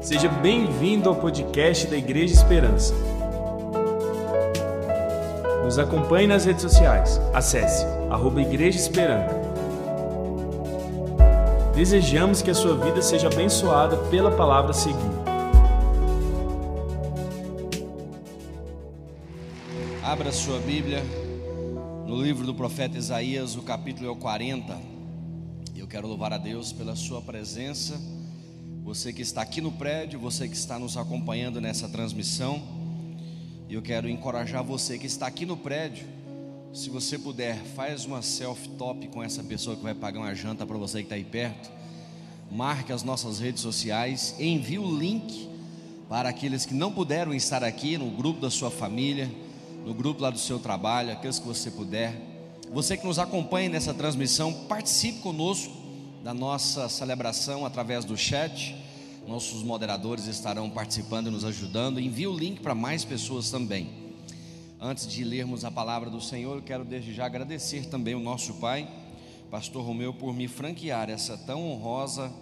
Seja bem-vindo ao podcast da Igreja Esperança. Nos acompanhe nas redes sociais. Acesse arroba Igreja Esperança. Desejamos que a sua vida seja abençoada pela palavra seguinte. Abra sua Bíblia no livro do profeta Isaías, o capítulo é o 40. Eu quero louvar a Deus pela sua presença. Você que está aqui no prédio, você que está nos acompanhando nessa transmissão. Eu quero encorajar você que está aqui no prédio. Se você puder, faz uma selfie top com essa pessoa que vai pagar uma janta para você que está aí perto. Marque as nossas redes sociais, envie o link para aqueles que não puderam estar aqui no grupo da sua família no grupo lá do seu trabalho, aqueles que você puder. Você que nos acompanha nessa transmissão, participe conosco da nossa celebração através do chat. Nossos moderadores estarão participando e nos ajudando. Envie o link para mais pessoas também. Antes de lermos a palavra do Senhor, eu quero desde já agradecer também o nosso Pai, Pastor Romeu, por me franquear essa tão honrosa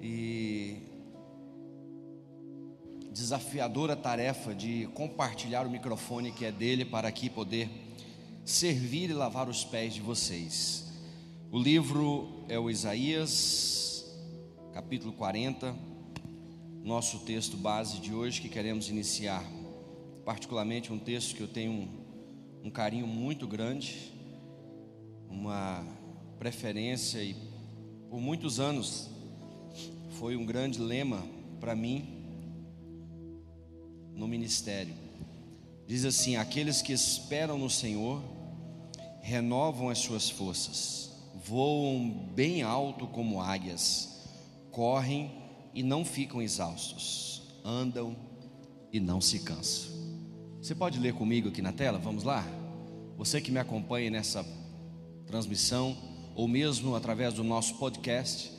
e desafiadora tarefa de compartilhar o microfone que é dele para aqui poder servir e lavar os pés de vocês. O livro é o Isaías, capítulo 40, nosso texto base de hoje que queremos iniciar. Particularmente um texto que eu tenho um, um carinho muito grande, uma preferência e por muitos anos foi um grande lema para mim no ministério. Diz assim: Aqueles que esperam no Senhor renovam as suas forças, voam bem alto como águias, correm e não ficam exaustos, andam e não se cansam. Você pode ler comigo aqui na tela? Vamos lá? Você que me acompanha nessa transmissão, ou mesmo através do nosso podcast,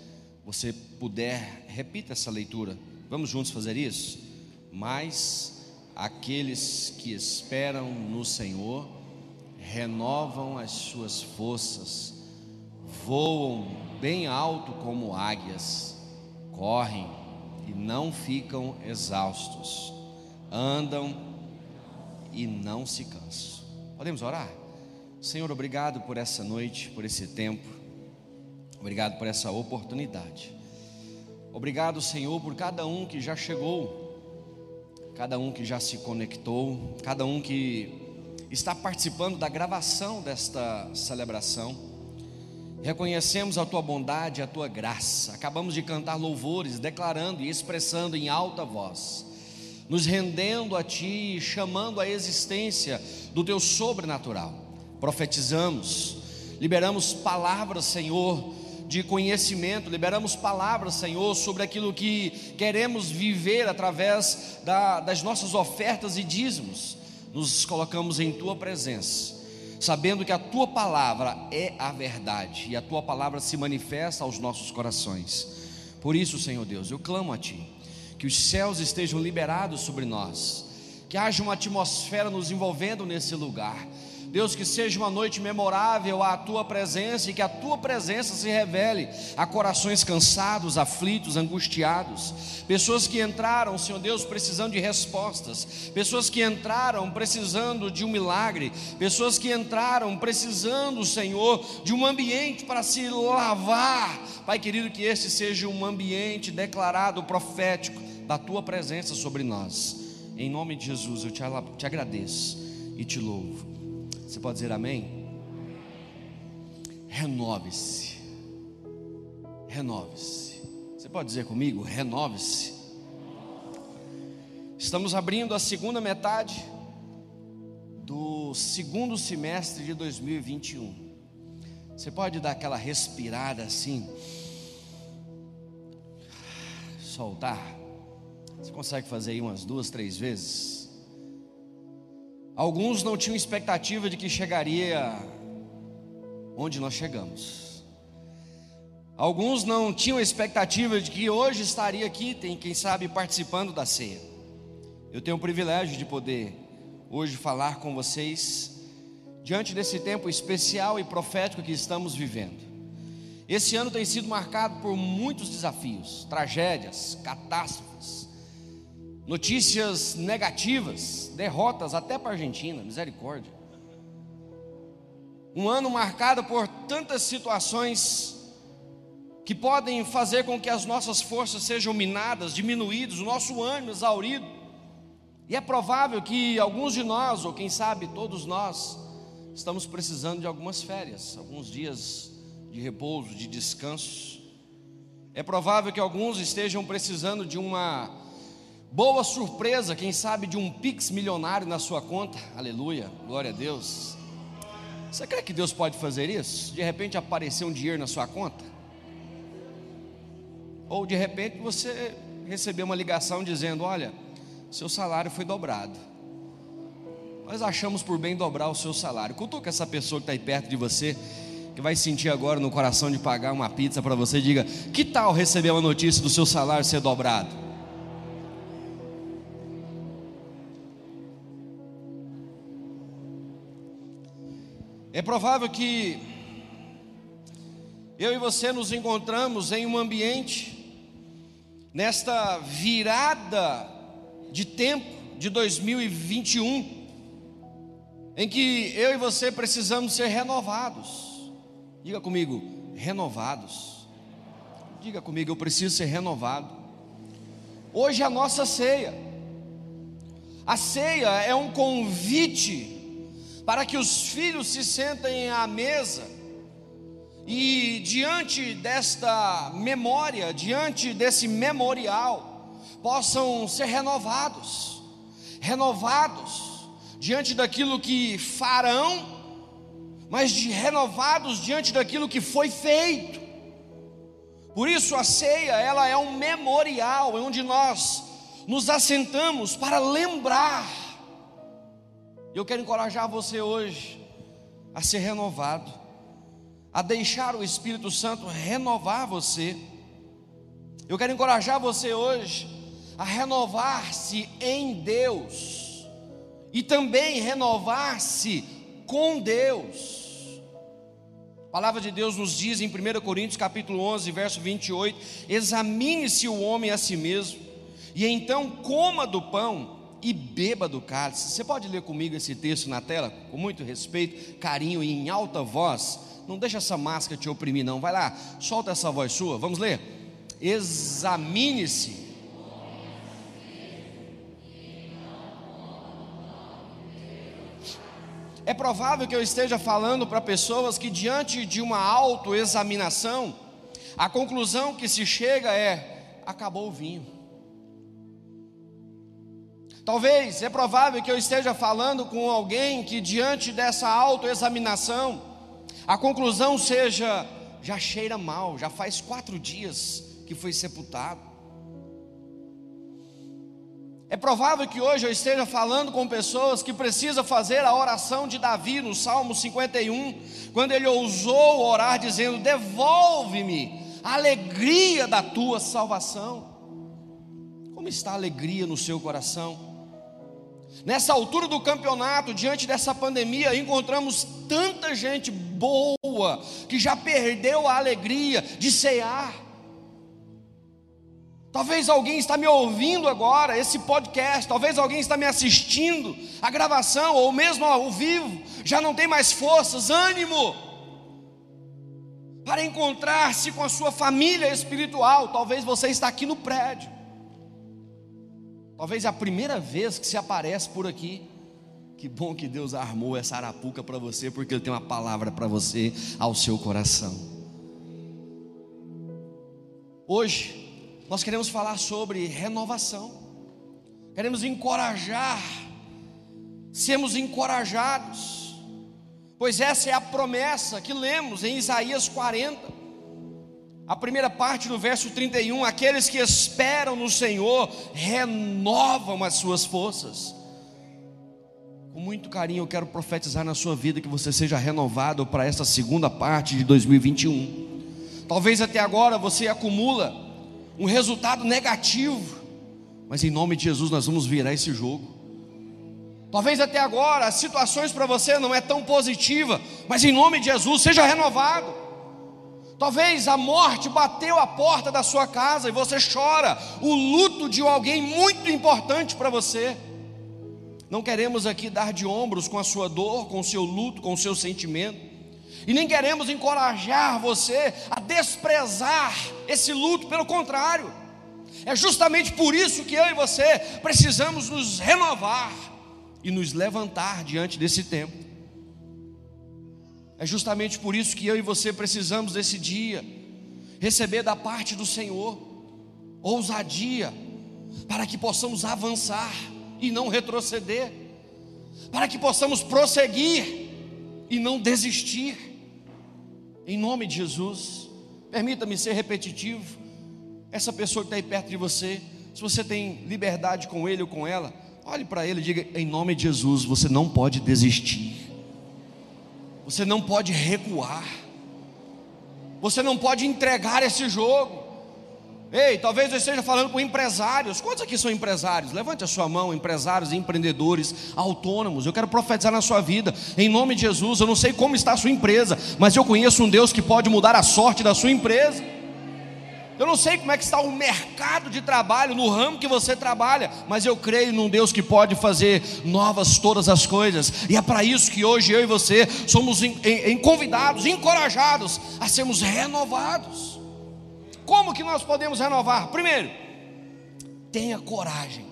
você puder, repita essa leitura. Vamos juntos fazer isso? Mas Aqueles que esperam no Senhor renovam as suas forças, voam bem alto como águias, correm e não ficam exaustos, andam e não se cansam. Podemos orar? Senhor, obrigado por essa noite, por esse tempo, obrigado por essa oportunidade. Obrigado, Senhor, por cada um que já chegou cada um que já se conectou, cada um que está participando da gravação desta celebração. Reconhecemos a tua bondade, a tua graça. Acabamos de cantar louvores, declarando e expressando em alta voz, nos rendendo a ti, chamando a existência do teu sobrenatural. Profetizamos, liberamos palavras, Senhor, de conhecimento, liberamos palavras, Senhor, sobre aquilo que queremos viver através da, das nossas ofertas e dízimos. Nos colocamos em Tua presença, sabendo que a Tua palavra é a verdade e a Tua palavra se manifesta aos nossos corações. Por isso, Senhor Deus, eu clamo a Ti, que os céus estejam liberados sobre nós, que haja uma atmosfera nos envolvendo nesse lugar Deus, que seja uma noite memorável à tua presença e que a tua presença se revele a corações cansados, aflitos, angustiados, pessoas que entraram, Senhor Deus, precisando de respostas, pessoas que entraram precisando de um milagre, pessoas que entraram precisando, Senhor, de um ambiente para se lavar. Pai querido, que este seja um ambiente declarado profético da tua presença sobre nós. Em nome de Jesus, eu te, te agradeço e te louvo. Você pode dizer amém? Renove-se. Renove-se. Você pode dizer comigo? Renove-se. Estamos abrindo a segunda metade do segundo semestre de 2021. Você pode dar aquela respirada assim, soltar. Você consegue fazer aí umas duas, três vezes? Alguns não tinham expectativa de que chegaria onde nós chegamos. Alguns não tinham expectativa de que hoje estaria aqui, tem quem sabe participando da ceia. Eu tenho o privilégio de poder hoje falar com vocês diante desse tempo especial e profético que estamos vivendo. Esse ano tem sido marcado por muitos desafios, tragédias, catástrofes, notícias negativas, derrotas até para a Argentina, misericórdia. Um ano marcado por tantas situações que podem fazer com que as nossas forças sejam minadas, diminuídas, o nosso ânimo exaurido. E é provável que alguns de nós, ou quem sabe todos nós, estamos precisando de algumas férias, alguns dias de repouso, de descanso. É provável que alguns estejam precisando de uma boa surpresa, quem sabe de um pix milionário na sua conta. Aleluia, glória a Deus. Você crê que Deus pode fazer isso? De repente aparecer um dinheiro na sua conta? Ou de repente você receber uma ligação dizendo: Olha, seu salário foi dobrado. Nós achamos por bem dobrar o seu salário. Cutuca essa pessoa que está aí perto de você, que vai sentir agora no coração de pagar uma pizza para você, diga: Que tal receber uma notícia do seu salário ser dobrado? É provável que eu e você nos encontramos em um ambiente, nesta virada de tempo de 2021, em que eu e você precisamos ser renovados. Diga comigo, renovados. Diga comigo, eu preciso ser renovado. Hoje é a nossa ceia. A ceia é um convite para que os filhos se sentem à mesa e diante desta memória, diante desse memorial, possam ser renovados, renovados diante daquilo que farão, mas de renovados diante daquilo que foi feito. Por isso a ceia, ela é um memorial, é onde nós nos assentamos para lembrar eu quero encorajar você hoje a ser renovado, a deixar o Espírito Santo renovar você. Eu quero encorajar você hoje a renovar-se em Deus e também renovar-se com Deus. A palavra de Deus nos diz em 1 Coríntios capítulo 11, verso 28: Examine-se o homem a si mesmo, e então coma do pão e beba do cálice. Você pode ler comigo esse texto na tela, com muito respeito, carinho e em alta voz. Não deixa essa máscara te oprimir, não. Vai lá, solta essa voz sua. Vamos ler. Examine-se. É provável que eu esteja falando para pessoas que, diante de uma autoexaminação, a conclusão que se chega é: acabou o vinho. Talvez é provável que eu esteja falando com alguém que, diante dessa autoexaminação, a conclusão seja: já cheira mal, já faz quatro dias que foi sepultado. É provável que hoje eu esteja falando com pessoas que precisam fazer a oração de Davi no Salmo 51, quando ele ousou orar dizendo: Devolve-me a alegria da tua salvação. Como está a alegria no seu coração? Nessa altura do campeonato, diante dessa pandemia, encontramos tanta gente boa que já perdeu a alegria de cear. Talvez alguém está me ouvindo agora, esse podcast, talvez alguém está me assistindo, a gravação ou mesmo ao vivo, já não tem mais forças, ânimo para encontrar-se com a sua família espiritual. Talvez você está aqui no prédio. Talvez a primeira vez que se aparece por aqui. Que bom que Deus armou essa arapuca para você, porque Ele tem uma palavra para você ao seu coração. Hoje, nós queremos falar sobre renovação, queremos encorajar, sermos encorajados, pois essa é a promessa que lemos em Isaías 40. A primeira parte do verso 31, aqueles que esperam no Senhor renovam as suas forças. Com muito carinho eu quero profetizar na sua vida que você seja renovado para essa segunda parte de 2021. Talvez até agora você acumula um resultado negativo, mas em nome de Jesus nós vamos virar esse jogo. Talvez até agora as situações para você não é tão positiva, mas em nome de Jesus seja renovado. Talvez a morte bateu a porta da sua casa e você chora o luto de alguém muito importante para você. Não queremos aqui dar de ombros com a sua dor, com o seu luto, com o seu sentimento. E nem queremos encorajar você a desprezar esse luto, pelo contrário. É justamente por isso que eu e você precisamos nos renovar e nos levantar diante desse tempo. É justamente por isso que eu e você precisamos desse dia receber da parte do Senhor ousadia para que possamos avançar e não retroceder, para que possamos prosseguir e não desistir. Em nome de Jesus, permita-me ser repetitivo. Essa pessoa que está aí perto de você, se você tem liberdade com ele ou com ela, olhe para ele e diga: em nome de Jesus, você não pode desistir. Você não pode recuar. Você não pode entregar esse jogo. Ei, talvez eu esteja falando com empresários. Quantos aqui são empresários? Levante a sua mão, empresários, empreendedores, autônomos. Eu quero profetizar na sua vida, em nome de Jesus. Eu não sei como está a sua empresa, mas eu conheço um Deus que pode mudar a sorte da sua empresa. Eu não sei como é que está o mercado de trabalho, no ramo que você trabalha, mas eu creio num Deus que pode fazer novas todas as coisas. E é para isso que hoje eu e você somos em, em, em convidados, encorajados a sermos renovados. Como que nós podemos renovar? Primeiro, tenha coragem.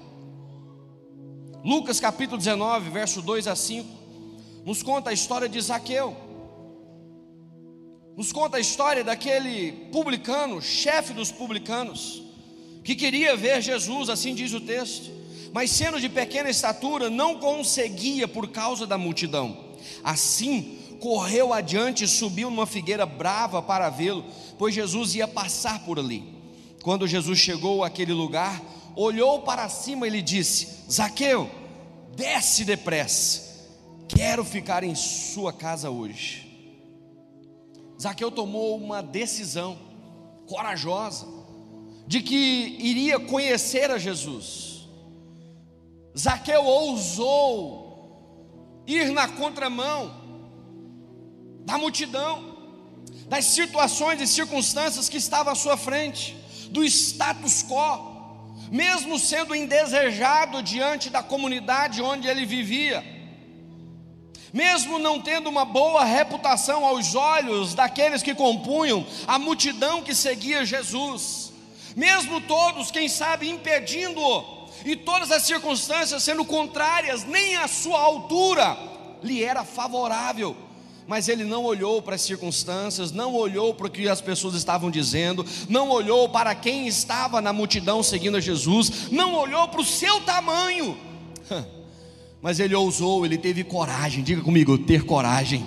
Lucas capítulo 19, verso 2 a 5, nos conta a história de Zaqueu nos conta a história daquele publicano, chefe dos publicanos, que queria ver Jesus, assim diz o texto, mas sendo de pequena estatura, não conseguia por causa da multidão. Assim, correu adiante e subiu numa figueira brava para vê-lo, pois Jesus ia passar por ali. Quando Jesus chegou àquele lugar, olhou para cima e lhe disse: Zaqueu, desce depressa, quero ficar em sua casa hoje. Zaqueu tomou uma decisão corajosa de que iria conhecer a Jesus. Zaqueu ousou ir na contramão da multidão, das situações e circunstâncias que estavam à sua frente, do status quo, mesmo sendo indesejado diante da comunidade onde ele vivia mesmo não tendo uma boa reputação aos olhos daqueles que compunham a multidão que seguia Jesus, mesmo todos, quem sabe, impedindo-o, e todas as circunstâncias sendo contrárias, nem a sua altura lhe era favorável, mas ele não olhou para as circunstâncias, não olhou para o que as pessoas estavam dizendo, não olhou para quem estava na multidão seguindo a Jesus, não olhou para o seu tamanho. Mas ele ousou, ele teve coragem. Diga comigo, ter coragem.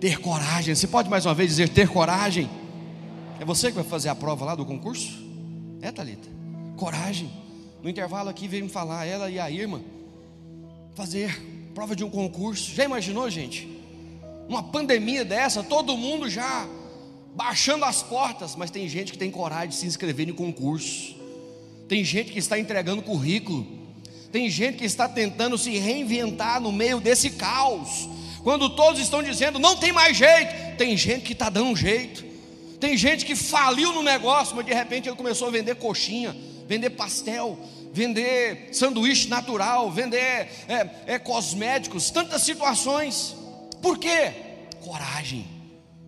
Ter coragem. Você pode mais uma vez dizer ter coragem? É você que vai fazer a prova lá do concurso? É, Talita. Coragem. No intervalo aqui veio me falar ela e a irmã fazer prova de um concurso. Já imaginou, gente? Uma pandemia dessa, todo mundo já baixando as portas, mas tem gente que tem coragem de se inscrever em concurso. Tem gente que está entregando currículo tem gente que está tentando se reinventar no meio desse caos. Quando todos estão dizendo não tem mais jeito, tem gente que está dando um jeito. Tem gente que faliu no negócio, mas de repente ele começou a vender coxinha, vender pastel, vender sanduíche natural, vender é, é, cosméticos, tantas situações. Por quê? Coragem.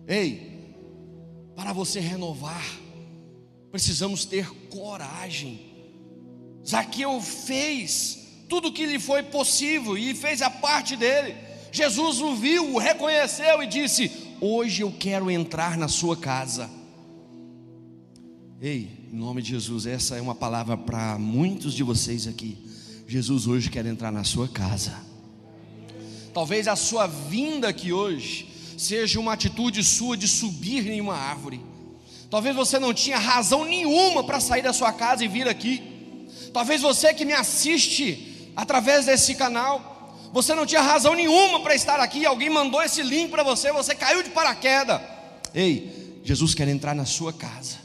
Ei, para você renovar, precisamos ter coragem. Zaqueu fez tudo o que lhe foi possível e fez a parte dele. Jesus o viu, o reconheceu e disse: Hoje eu quero entrar na sua casa. Ei, em nome de Jesus, essa é uma palavra para muitos de vocês aqui. Jesus hoje quer entrar na sua casa. Talvez a sua vinda aqui hoje seja uma atitude sua de subir em uma árvore. Talvez você não tinha razão nenhuma para sair da sua casa e vir aqui. Talvez você que me assiste através desse canal, você não tinha razão nenhuma para estar aqui, alguém mandou esse link para você, você caiu de paraquedas. Ei, Jesus quer entrar na sua casa.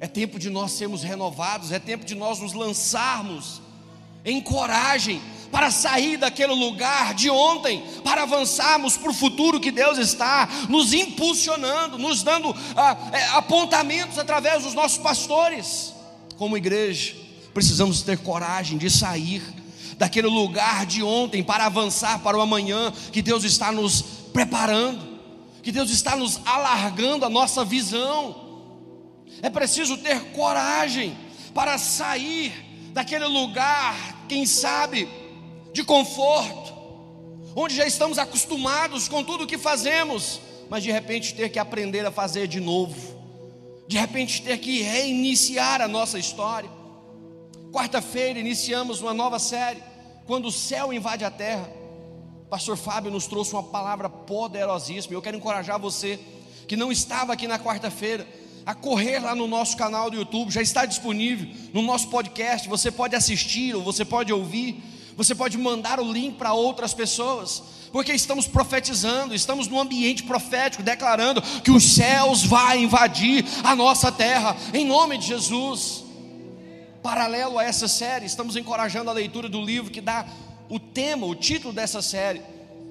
É tempo de nós sermos renovados, é tempo de nós nos lançarmos em coragem para sair daquele lugar de ontem, para avançarmos para o futuro que Deus está nos impulsionando, nos dando ah, é, apontamentos através dos nossos pastores. Como igreja, precisamos ter coragem de sair daquele lugar de ontem para avançar para o amanhã que Deus está nos preparando, que Deus está nos alargando a nossa visão. É preciso ter coragem para sair daquele lugar, quem sabe, de conforto, onde já estamos acostumados com tudo o que fazemos, mas de repente ter que aprender a fazer de novo, de repente ter que reiniciar a nossa história. Quarta-feira iniciamos uma nova série, quando o céu invade a terra. Pastor Fábio nos trouxe uma palavra poderosíssima. Eu quero encorajar você que não estava aqui na quarta-feira a correr lá no nosso canal do YouTube, já está disponível no nosso podcast. Você pode assistir ou você pode ouvir. Você pode mandar o link para outras pessoas, porque estamos profetizando, estamos no ambiente profético, declarando que os céus vai invadir a nossa terra, em nome de Jesus. Paralelo a essa série, estamos encorajando a leitura do livro que dá o tema, o título dessa série,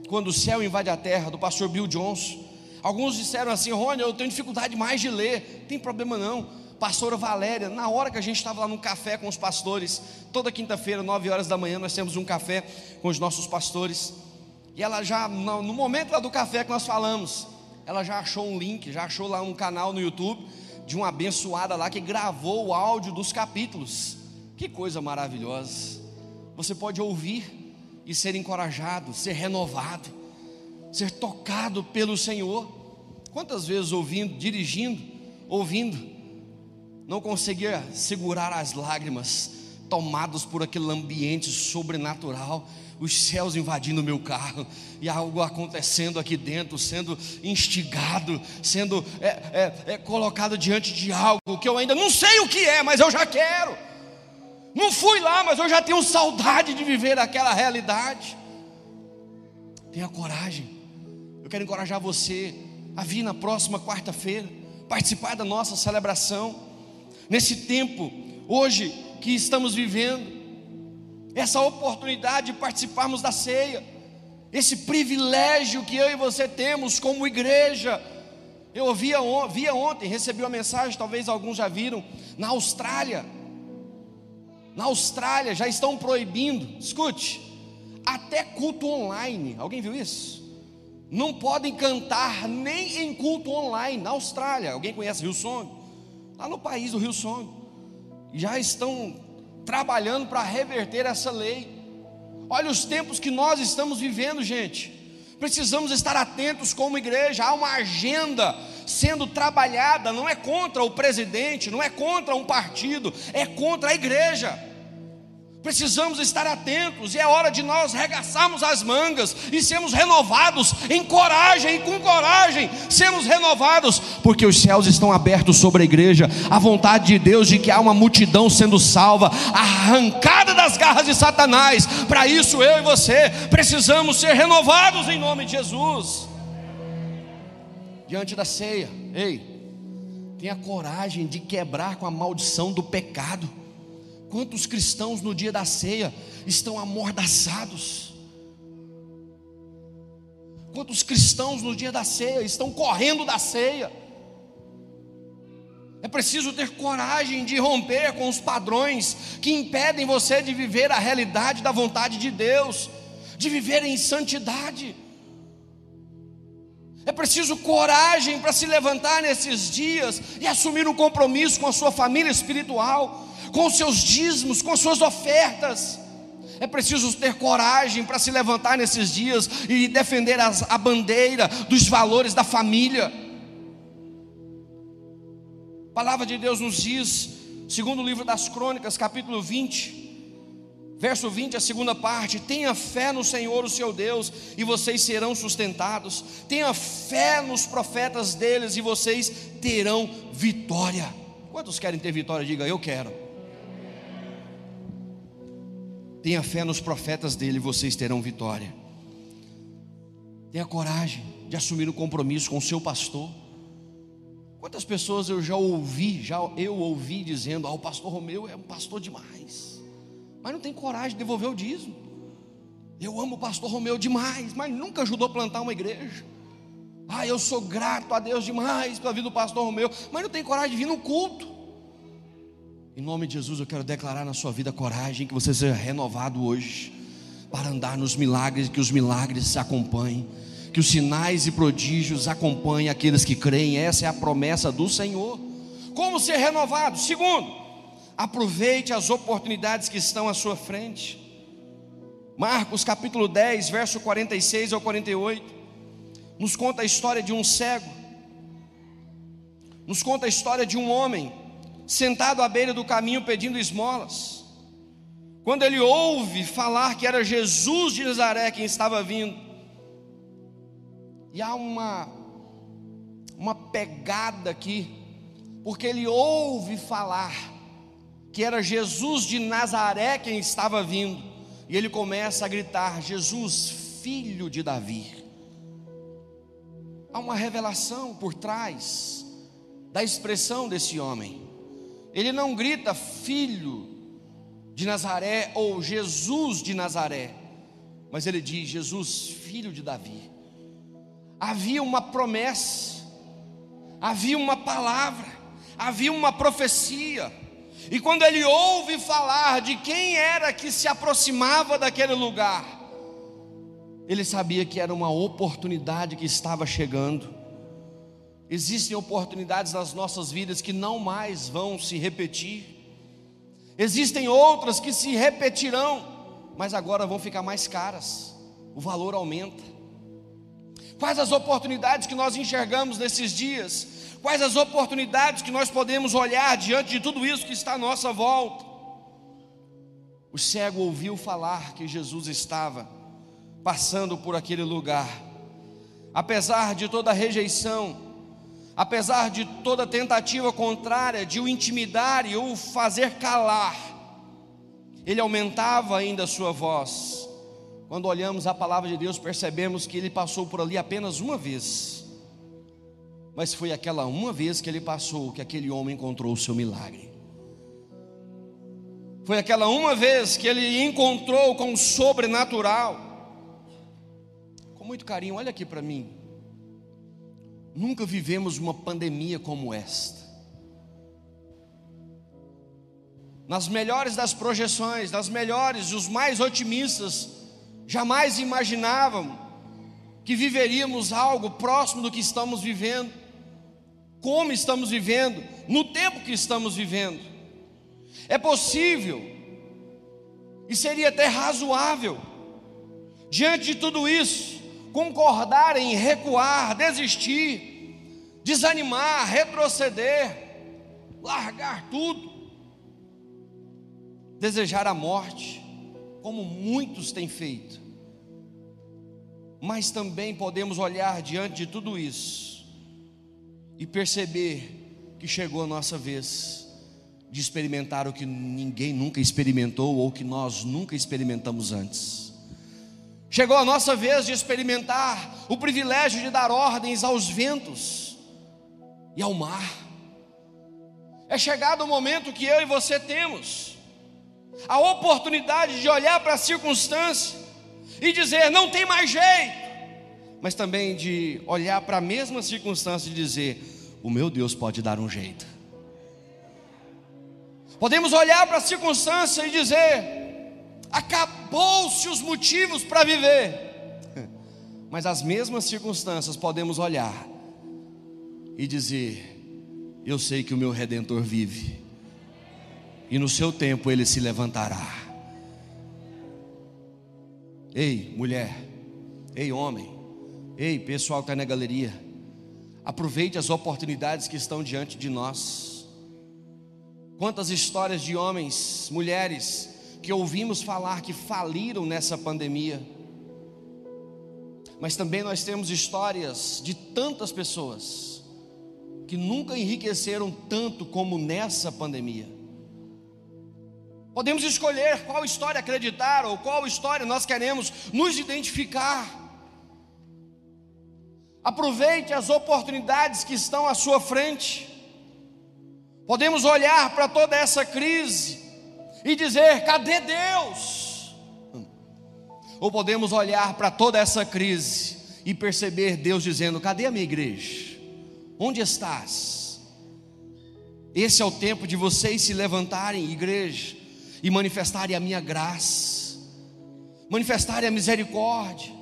Quando o Céu Invade a Terra, do pastor Bill Johnson. Alguns disseram assim, Rony, eu tenho dificuldade mais de ler, tem problema não pastora Valéria, na hora que a gente estava lá no café com os pastores, toda quinta-feira, nove horas da manhã, nós temos um café com os nossos pastores. E ela já, no momento lá do café que nós falamos, ela já achou um link, já achou lá um canal no YouTube de uma abençoada lá que gravou o áudio dos capítulos. Que coisa maravilhosa. Você pode ouvir e ser encorajado, ser renovado, ser tocado pelo Senhor. Quantas vezes ouvindo, dirigindo, ouvindo, não conseguia segurar as lágrimas, tomados por aquele ambiente sobrenatural, os céus invadindo o meu carro, e algo acontecendo aqui dentro, sendo instigado, sendo é, é, é, colocado diante de algo que eu ainda não sei o que é, mas eu já quero. Não fui lá, mas eu já tenho saudade de viver aquela realidade. Tenha coragem. Eu quero encorajar você a vir na próxima quarta-feira, participar da nossa celebração nesse tempo, hoje que estamos vivendo, essa oportunidade de participarmos da ceia, esse privilégio que eu e você temos como igreja. Eu ouvia, via ontem, recebi uma mensagem, talvez alguns já viram, na Austrália. Na Austrália já estão proibindo, escute, até culto online. Alguém viu isso? Não podem cantar nem em culto online na Austrália. Alguém conhece Hillsong? lá no país do Rio Sonho, já estão trabalhando para reverter essa lei. Olha os tempos que nós estamos vivendo, gente. Precisamos estar atentos como igreja. Há uma agenda sendo trabalhada, não é contra o presidente, não é contra um partido, é contra a igreja. Precisamos estar atentos e é hora de nós regaçarmos as mangas e sermos renovados em coragem e com coragem sermos renovados, porque os céus estão abertos sobre a igreja. A vontade de Deus de que há uma multidão sendo salva, arrancada das garras de Satanás. Para isso eu e você precisamos ser renovados em nome de Jesus. Diante da ceia, ei, tenha coragem de quebrar com a maldição do pecado. Quantos cristãos no dia da ceia estão amordaçados? Quantos cristãos no dia da ceia estão correndo da ceia? É preciso ter coragem de romper com os padrões que impedem você de viver a realidade da vontade de Deus, de viver em santidade. É preciso coragem para se levantar nesses dias e assumir um compromisso com a sua família espiritual com os seus dízimos, com as suas ofertas. É preciso ter coragem para se levantar nesses dias e defender as, a bandeira dos valores da família. A palavra de Deus nos diz, segundo o livro das Crônicas, capítulo 20, verso 20, a segunda parte: tenha fé no Senhor, o seu Deus, e vocês serão sustentados. Tenha fé nos profetas deles, e vocês terão vitória. Quantos querem ter vitória? Diga, eu quero. Tenha fé nos profetas dele, vocês terão vitória. Tenha coragem de assumir um compromisso com o seu pastor. Quantas pessoas eu já ouvi, já eu ouvi dizendo: "Ah, o pastor Romeu é um pastor demais". Mas não tem coragem de devolver o dízimo. Eu amo o pastor Romeu demais, mas nunca ajudou a plantar uma igreja. Ah, eu sou grato a Deus demais pela vida do pastor Romeu, mas não tem coragem de vir no culto. Em nome de Jesus, eu quero declarar na sua vida coragem, que você seja renovado hoje, para andar nos milagres, que os milagres se acompanhem, que os sinais e prodígios acompanhem aqueles que creem, essa é a promessa do Senhor. Como ser renovado? Segundo, aproveite as oportunidades que estão à sua frente. Marcos capítulo 10, verso 46 ao 48, nos conta a história de um cego, nos conta a história de um homem sentado à beira do caminho pedindo esmolas. Quando ele ouve falar que era Jesus de Nazaré quem estava vindo, e há uma, uma pegada aqui, porque ele ouve falar que era Jesus de Nazaré quem estava vindo, e ele começa a gritar: Jesus, filho de Davi. Há uma revelação por trás da expressão desse homem. Ele não grita filho de Nazaré ou Jesus de Nazaré, mas ele diz Jesus, filho de Davi. Havia uma promessa, havia uma palavra, havia uma profecia e quando ele ouve falar de quem era que se aproximava daquele lugar, ele sabia que era uma oportunidade que estava chegando. Existem oportunidades nas nossas vidas que não mais vão se repetir. Existem outras que se repetirão, mas agora vão ficar mais caras. O valor aumenta. Quais as oportunidades que nós enxergamos nesses dias? Quais as oportunidades que nós podemos olhar diante de tudo isso que está à nossa volta? O cego ouviu falar que Jesus estava passando por aquele lugar, apesar de toda a rejeição, apesar de toda tentativa contrária de o intimidar e o fazer calar, ele aumentava ainda a sua voz. Quando olhamos a palavra de Deus, percebemos que ele passou por ali apenas uma vez mas foi aquela uma vez que ele passou que aquele homem encontrou o seu milagre. Foi aquela uma vez que ele encontrou com o sobrenatural. Com muito carinho, olha aqui para mim. Nunca vivemos uma pandemia como esta. Nas melhores das projeções, nas melhores, os mais otimistas, jamais imaginavam que viveríamos algo próximo do que estamos vivendo como estamos vivendo, no tempo que estamos vivendo. É possível, e seria até razoável, diante de tudo isso, concordar em recuar, desistir, desanimar, retroceder, largar tudo, desejar a morte, como muitos têm feito. Mas também podemos olhar diante de tudo isso e perceber que chegou a nossa vez de experimentar o que ninguém nunca experimentou ou que nós nunca experimentamos antes. Chegou a nossa vez de experimentar o privilégio de dar ordens aos ventos e ao mar. É chegado o momento que eu e você temos a oportunidade de olhar para a circunstância e dizer: não tem mais jeito mas também de olhar para a mesma circunstância e dizer: o meu Deus pode dar um jeito. Podemos olhar para a circunstância e dizer: acabou-se os motivos para viver. Mas as mesmas circunstâncias podemos olhar e dizer: eu sei que o meu redentor vive, e no seu tempo ele se levantará. Ei, mulher, ei, homem, Ei, pessoal que está na galeria, aproveite as oportunidades que estão diante de nós. Quantas histórias de homens, mulheres, que ouvimos falar que faliram nessa pandemia, mas também nós temos histórias de tantas pessoas que nunca enriqueceram tanto como nessa pandemia. Podemos escolher qual história acreditar ou qual história nós queremos nos identificar. Aproveite as oportunidades que estão à sua frente. Podemos olhar para toda essa crise e dizer: cadê Deus? Ou podemos olhar para toda essa crise e perceber Deus dizendo: cadê a minha igreja? Onde estás? Esse é o tempo de vocês se levantarem, igreja, e manifestarem a minha graça, manifestarem a misericórdia.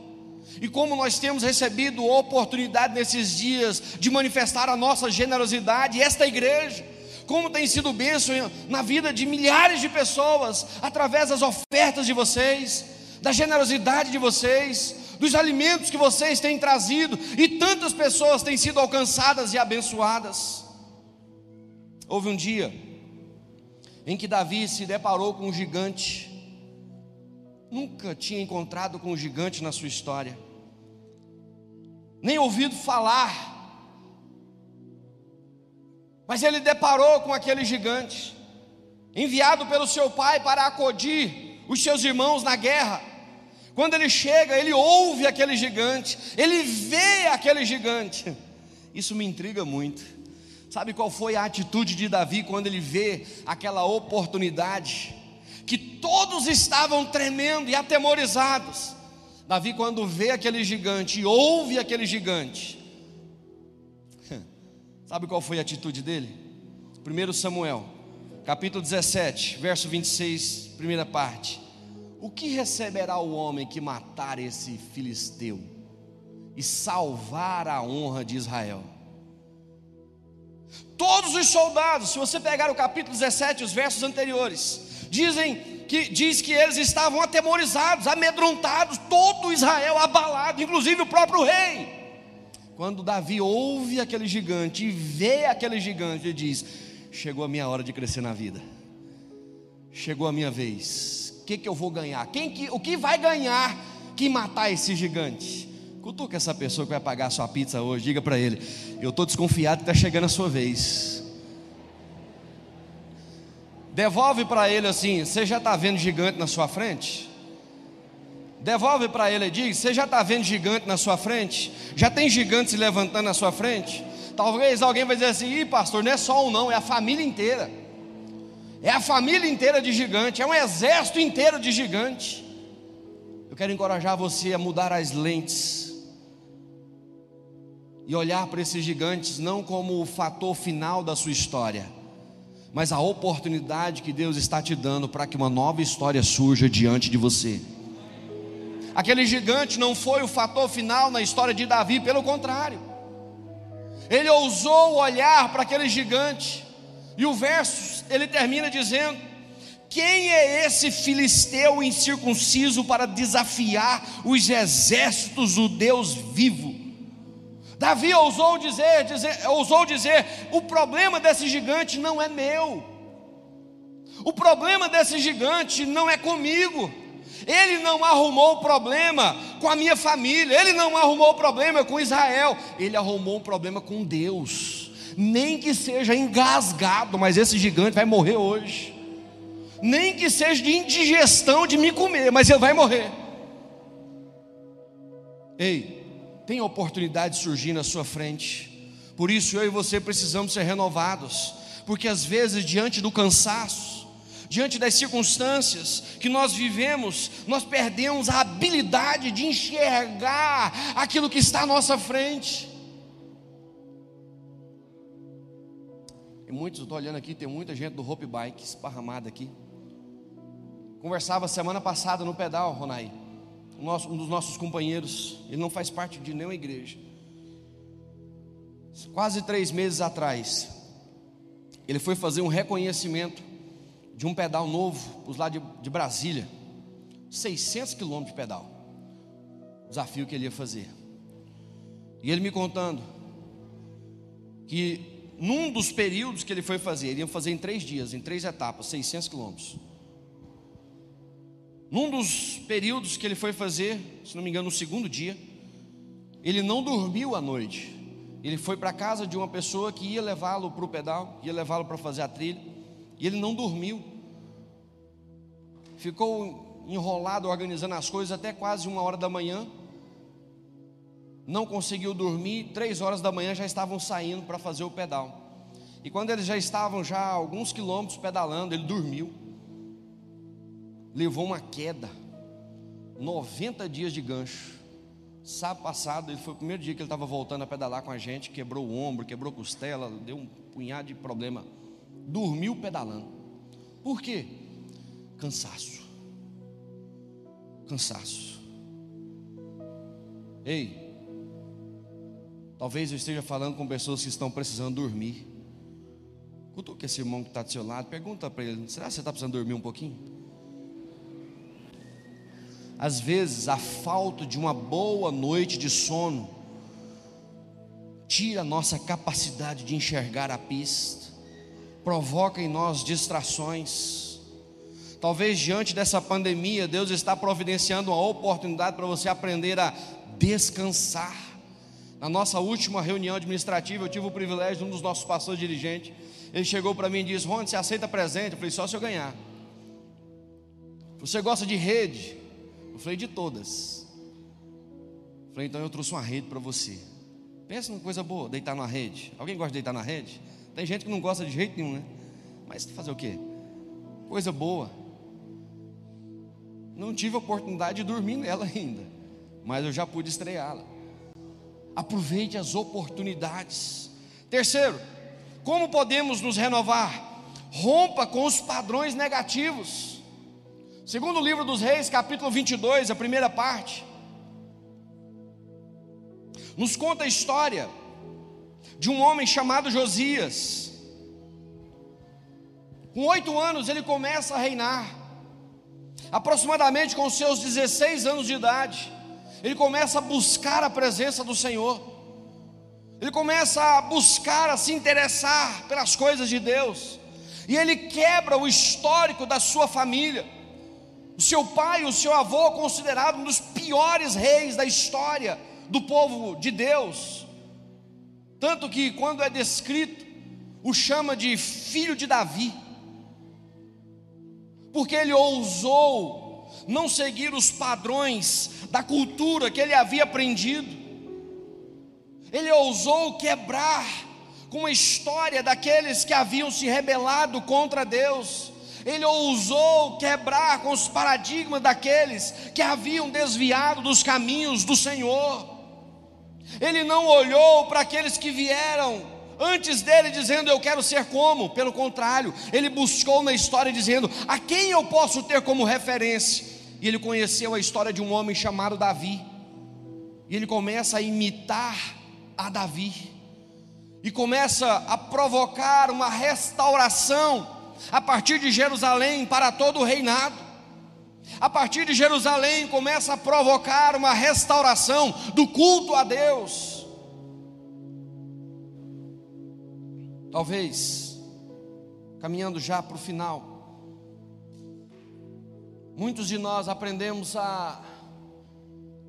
E como nós temos recebido oportunidade nesses dias de manifestar a nossa generosidade, esta igreja, como tem sido bênção na vida de milhares de pessoas, através das ofertas de vocês, da generosidade de vocês, dos alimentos que vocês têm trazido, e tantas pessoas têm sido alcançadas e abençoadas. Houve um dia em que Davi se deparou com um gigante, nunca tinha encontrado com um gigante na sua história, nem ouvido falar mas ele deparou com aquele gigante, enviado pelo seu pai para acudir os seus irmãos na guerra. Quando ele chega, ele ouve aquele gigante, ele vê aquele gigante. Isso me intriga muito. Sabe qual foi a atitude de Davi quando ele vê aquela oportunidade? Que todos estavam tremendo e atemorizados. Davi, quando vê aquele gigante e ouve aquele gigante, Sabe qual foi a atitude dele? 1 Samuel, capítulo 17, verso 26, primeira parte. O que receberá o homem que matar esse filisteu e salvar a honra de Israel? Todos os soldados, se você pegar o capítulo 17, os versos anteriores, dizem que diz que eles estavam atemorizados, amedrontados, todo Israel abalado, inclusive o próprio rei. Quando Davi ouve aquele gigante e vê aquele gigante, ele diz: Chegou a minha hora de crescer na vida, chegou a minha vez. O que, que eu vou ganhar? Quem que, o que vai ganhar que matar esse gigante? Cutuca essa pessoa que vai pagar a sua pizza hoje, diga para ele: Eu estou desconfiado que está chegando a sua vez. Devolve para ele assim: Você já está vendo gigante na sua frente? Devolve para ele e diz: Você já está vendo gigante na sua frente? Já tem gigante se levantando na sua frente? Talvez alguém vai dizer assim: Ih, pastor, não é só um, não, é a família inteira. É a família inteira de gigante, é um exército inteiro de gigante. Eu quero encorajar você a mudar as lentes e olhar para esses gigantes não como o fator final da sua história, mas a oportunidade que Deus está te dando para que uma nova história surja diante de você. Aquele gigante não foi o fator final na história de Davi, pelo contrário. Ele ousou olhar para aquele gigante, e o verso ele termina dizendo: Quem é esse filisteu incircunciso para desafiar os exércitos do Deus vivo? Davi ousou dizer, dizer, ousou dizer: o problema desse gigante não é meu, o problema desse gigante não é comigo. Ele não arrumou problema com a minha família, ele não arrumou problema com Israel, ele arrumou um problema com Deus. Nem que seja engasgado, mas esse gigante vai morrer hoje. Nem que seja de indigestão de me comer, mas ele vai morrer. Ei, tem oportunidade surgindo à sua frente. Por isso eu e você precisamos ser renovados, porque às vezes diante do cansaço, diante das circunstâncias que nós vivemos, nós perdemos a habilidade de enxergar aquilo que está à nossa frente. E muitos, estou olhando aqui, tem muita gente do Hope Bike esparramada aqui. Conversava semana passada no pedal, Ronai, um dos nossos companheiros, ele não faz parte de nenhuma igreja. Quase três meses atrás, ele foi fazer um reconhecimento de um pedal novo, os lá de, de Brasília, 600 quilômetros de pedal, desafio que ele ia fazer. E ele me contando que num dos períodos que ele foi fazer, ele ia fazer em três dias, em três etapas, 600 quilômetros. Num dos períodos que ele foi fazer, se não me engano, no segundo dia, ele não dormiu à noite. Ele foi para casa de uma pessoa que ia levá-lo para o pedal, ia levá-lo para fazer a trilha. E ele não dormiu. Ficou enrolado organizando as coisas até quase uma hora da manhã. Não conseguiu dormir. Três horas da manhã já estavam saindo para fazer o pedal. E quando eles já estavam já alguns quilômetros pedalando, ele dormiu. Levou uma queda. 90 dias de gancho. Sábado passado, ele foi o primeiro dia que ele estava voltando a pedalar com a gente, quebrou o ombro, quebrou costela, deu um punhado de problema. Dormiu pedalando. Por quê? Cansaço. Cansaço. Ei, talvez eu esteja falando com pessoas que estão precisando dormir. Cutuca esse irmão que está do seu lado, pergunta para ele: será que você está precisando dormir um pouquinho? Às vezes, a falta de uma boa noite de sono tira a nossa capacidade de enxergar a pista, provoca em nós distrações. Talvez diante dessa pandemia, Deus está providenciando uma oportunidade para você aprender a descansar. Na nossa última reunião administrativa, eu tive o privilégio de um dos nossos pastores dirigentes. Ele chegou para mim e disse: Rony, você aceita presente? Eu falei: só se eu ganhar. Você gosta de rede? Eu falei de todas. Eu falei, então eu trouxe uma rede para você. Pensa numa coisa boa, deitar na rede. Alguém gosta de deitar na rede? Tem gente que não gosta de jeito nenhum, né? Mas fazer o quê? Coisa boa. Não tive a oportunidade de dormir nela ainda, mas eu já pude estreá-la. Aproveite as oportunidades. Terceiro, como podemos nos renovar? Rompa com os padrões negativos. Segundo o livro dos Reis, capítulo 22, a primeira parte, nos conta a história de um homem chamado Josias. Com oito anos ele começa a reinar, aproximadamente com seus 16 anos de idade, ele começa a buscar a presença do Senhor, ele começa a buscar, a se interessar pelas coisas de Deus, e ele quebra o histórico da sua família. O seu pai, o seu avô, considerado um dos piores reis da história do povo de Deus. Tanto que, quando é descrito, o chama de filho de Davi, porque ele ousou não seguir os padrões da cultura que ele havia aprendido, ele ousou quebrar com a história daqueles que haviam se rebelado contra Deus. Ele ousou quebrar com os paradigmas daqueles que haviam desviado dos caminhos do Senhor. Ele não olhou para aqueles que vieram antes dele dizendo eu quero ser como, pelo contrário, ele buscou na história dizendo a quem eu posso ter como referência. E ele conheceu a história de um homem chamado Davi. E ele começa a imitar a Davi. E começa a provocar uma restauração a partir de Jerusalém para todo o reinado. A partir de Jerusalém começa a provocar uma restauração do culto a Deus. Talvez, caminhando já para o final, muitos de nós aprendemos a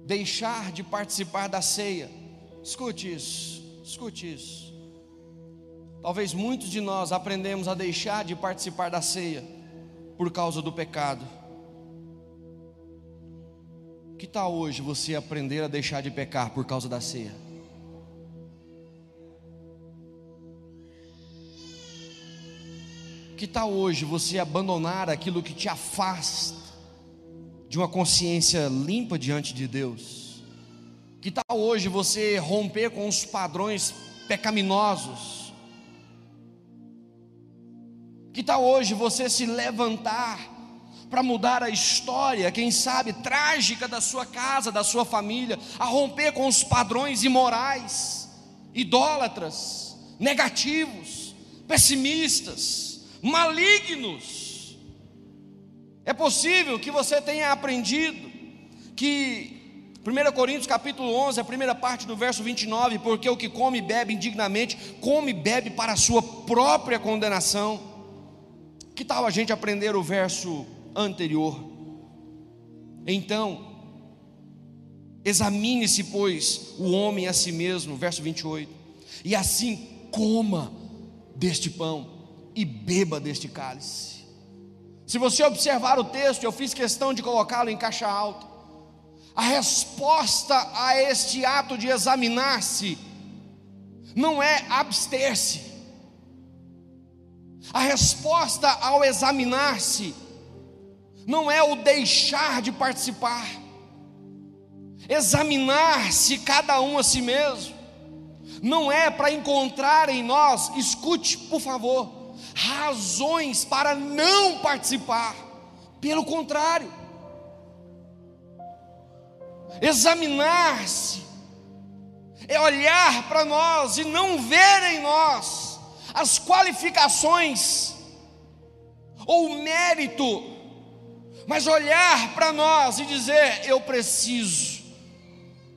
deixar de participar da ceia. Escute isso, escute isso. Talvez muitos de nós aprendemos a deixar de participar da ceia por causa do pecado. Que tal hoje você aprender a deixar de pecar por causa da ceia? Que tal hoje você abandonar aquilo que te afasta de uma consciência limpa diante de Deus? Que tal hoje você romper com os padrões pecaminosos? Que tal hoje você se levantar para mudar a história, quem sabe, trágica da sua casa, da sua família, a romper com os padrões imorais, idólatras, negativos, pessimistas, malignos. É possível que você tenha aprendido que 1 Coríntios capítulo 11, a primeira parte do verso 29, porque o que come e bebe indignamente, come e bebe para a sua própria condenação. Que tal a gente aprender o verso anterior? Então, examine-se, pois, o homem a si mesmo, verso 28, e assim coma deste pão e beba deste cálice. Se você observar o texto, eu fiz questão de colocá-lo em caixa alta. A resposta a este ato de examinar-se não é abster-se, a resposta ao examinar-se não é o deixar de participar. Examinar-se cada um a si mesmo, não é para encontrar em nós, escute por favor, razões para não participar, pelo contrário, examinar-se é olhar para nós e não ver em nós as qualificações ou mérito, mas olhar para nós e dizer: eu preciso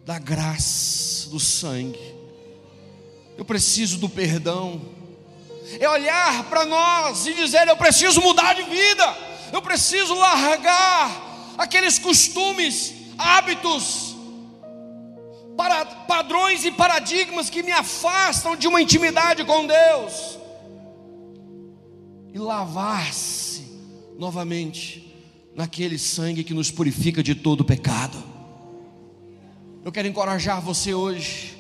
da graça, do sangue, eu preciso do perdão. É olhar para nós e dizer: eu preciso mudar de vida, eu preciso largar aqueles costumes, hábitos, para padrões e paradigmas que me afastam de uma intimidade com Deus. E lavar-se novamente naquele sangue que nos purifica de todo pecado. Eu quero encorajar você hoje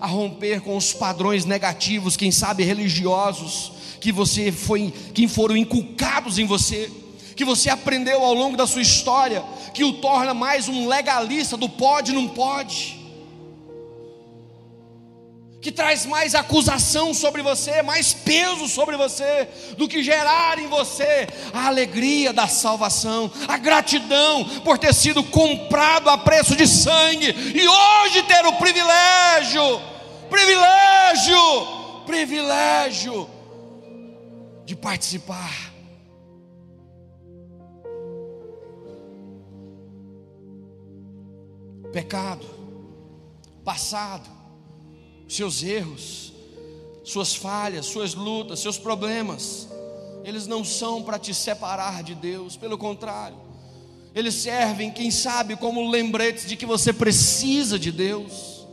a romper com os padrões negativos, quem sabe religiosos, que você foi, que foram inculcados em você, que você aprendeu ao longo da sua história, que o torna mais um legalista do pode não pode que traz mais acusação sobre você, mais peso sobre você, do que gerar em você a alegria da salvação, a gratidão por ter sido comprado a preço de sangue e hoje ter o privilégio, privilégio, privilégio de participar. Pecado, passado, seus erros, suas falhas, suas lutas, seus problemas, eles não são para te separar de Deus, pelo contrário, eles servem, quem sabe, como lembretes de que você precisa de Deus,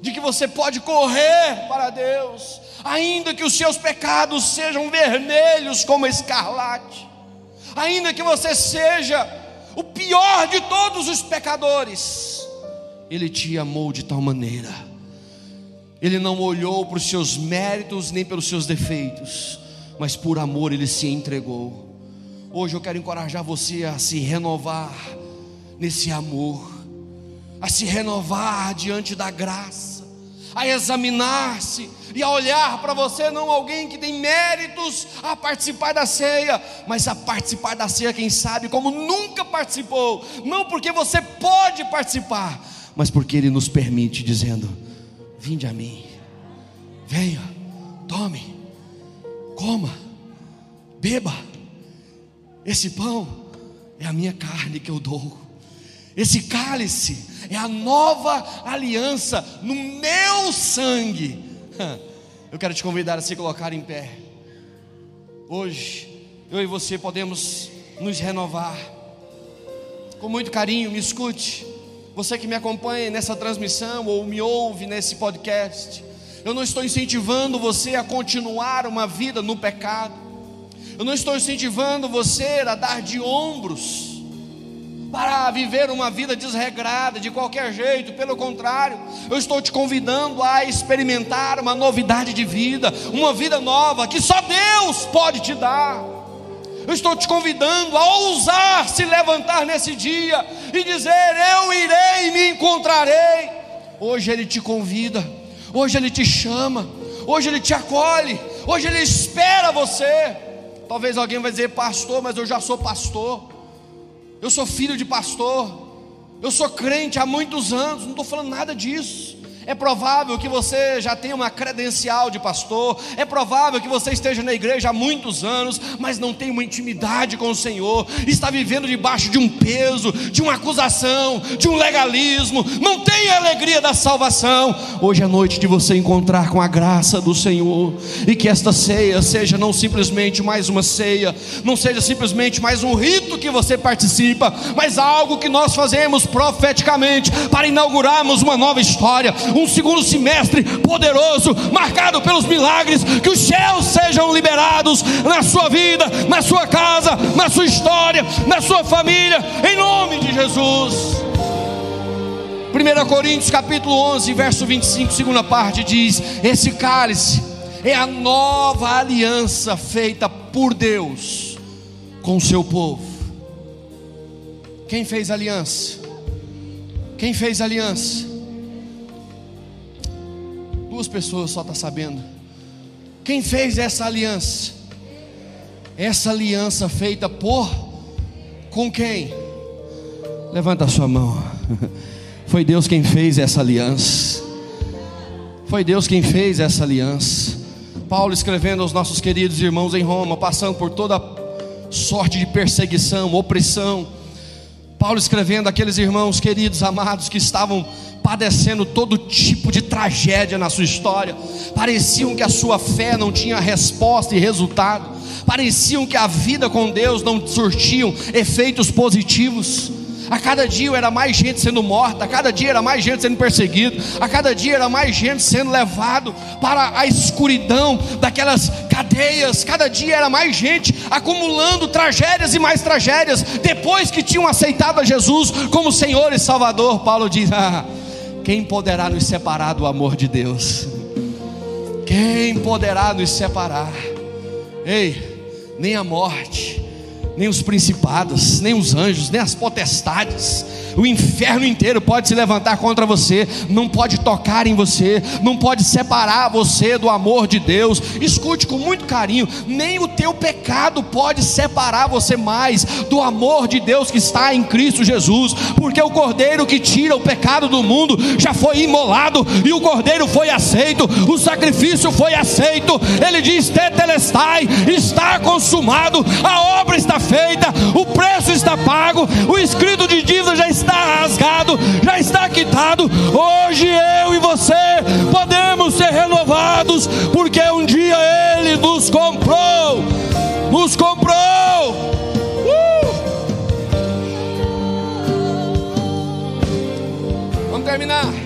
de que você pode correr para Deus, ainda que os seus pecados sejam vermelhos como escarlate, ainda que você seja o pior de todos os pecadores, Ele te amou de tal maneira ele não olhou para os seus méritos nem pelos seus defeitos, mas por amor ele se entregou. Hoje eu quero encorajar você a se renovar nesse amor, a se renovar diante da graça, a examinar-se e a olhar para você não alguém que tem méritos a participar da ceia, mas a participar da ceia, quem sabe, como nunca participou, não porque você pode participar, mas porque Ele nos permite, dizendo: Vinde a mim, venha, tome, coma, beba. Esse pão é a minha carne que eu dou. Esse cálice é a nova aliança no meu sangue. Eu quero te convidar a se colocar em pé. Hoje, eu e você podemos nos renovar. Com muito carinho, me escute. Você que me acompanha nessa transmissão ou me ouve nesse podcast, eu não estou incentivando você a continuar uma vida no pecado. Eu não estou incentivando você a dar de ombros para viver uma vida desregrada de qualquer jeito, pelo contrário, eu estou te convidando a experimentar uma novidade de vida, uma vida nova que só Deus pode te dar. Eu estou te convidando a ousar se levantar nesse dia e dizer: Eu irei e me encontrarei. Hoje Ele te convida, hoje Ele te chama, hoje Ele te acolhe, hoje Ele espera você. Talvez alguém vai dizer, pastor, mas eu já sou pastor, eu sou filho de pastor, eu sou crente há muitos anos, não estou falando nada disso. É provável que você já tenha uma credencial de pastor, é provável que você esteja na igreja há muitos anos, mas não tem uma intimidade com o Senhor, está vivendo debaixo de um peso, de uma acusação, de um legalismo, não tem a alegria da salvação. Hoje é noite de você encontrar com a graça do Senhor, e que esta ceia seja não simplesmente mais uma ceia, não seja simplesmente mais um rito que você participa, mas algo que nós fazemos profeticamente para inaugurarmos uma nova história um segundo semestre poderoso, marcado pelos milagres, que os céus sejam liberados na sua vida, na sua casa, na sua história, na sua família, em nome de Jesus. 1 Coríntios capítulo 11, verso 25, segunda parte diz: Esse cálice é a nova aliança feita por Deus com o seu povo. Quem fez aliança? Quem fez aliança? Duas pessoas só estão tá sabendo. Quem fez essa aliança? Essa aliança feita por com quem? Levanta a sua mão. Foi Deus quem fez essa aliança. Foi Deus quem fez essa aliança. Paulo escrevendo aos nossos queridos irmãos em Roma, passando por toda sorte de perseguição, opressão. Paulo escrevendo aqueles irmãos queridos, amados, que estavam padecendo todo tipo de tragédia na sua história, pareciam que a sua fé não tinha resposta e resultado, pareciam que a vida com Deus não surtiam efeitos positivos. A cada dia era mais gente sendo morta, a cada dia era mais gente sendo perseguido, a cada dia era mais gente sendo levado para a escuridão daquelas cadeias, cada dia era mais gente acumulando tragédias e mais tragédias, depois que tinham aceitado a Jesus como Senhor e Salvador. Paulo diz: ah, quem poderá nos separar do amor de Deus? Quem poderá nos separar? Ei, nem a morte nem os principados, nem os anjos, nem as potestades, o inferno inteiro pode se levantar contra você, não pode tocar em você, não pode separar você do amor de Deus. Escute com muito carinho: nem o teu pecado pode separar você mais do amor de Deus que está em Cristo Jesus, porque o cordeiro que tira o pecado do mundo já foi imolado e o cordeiro foi aceito, o sacrifício foi aceito. Ele diz: Tetelestai, está consumado, a obra está feita, o preço está pago, o escrito de dívida já está rasgado, já está quitado. Hoje eu e você podemos ser renovados, porque um dia Ele nos comprou. Nos comprou. Uh! Vamos terminar.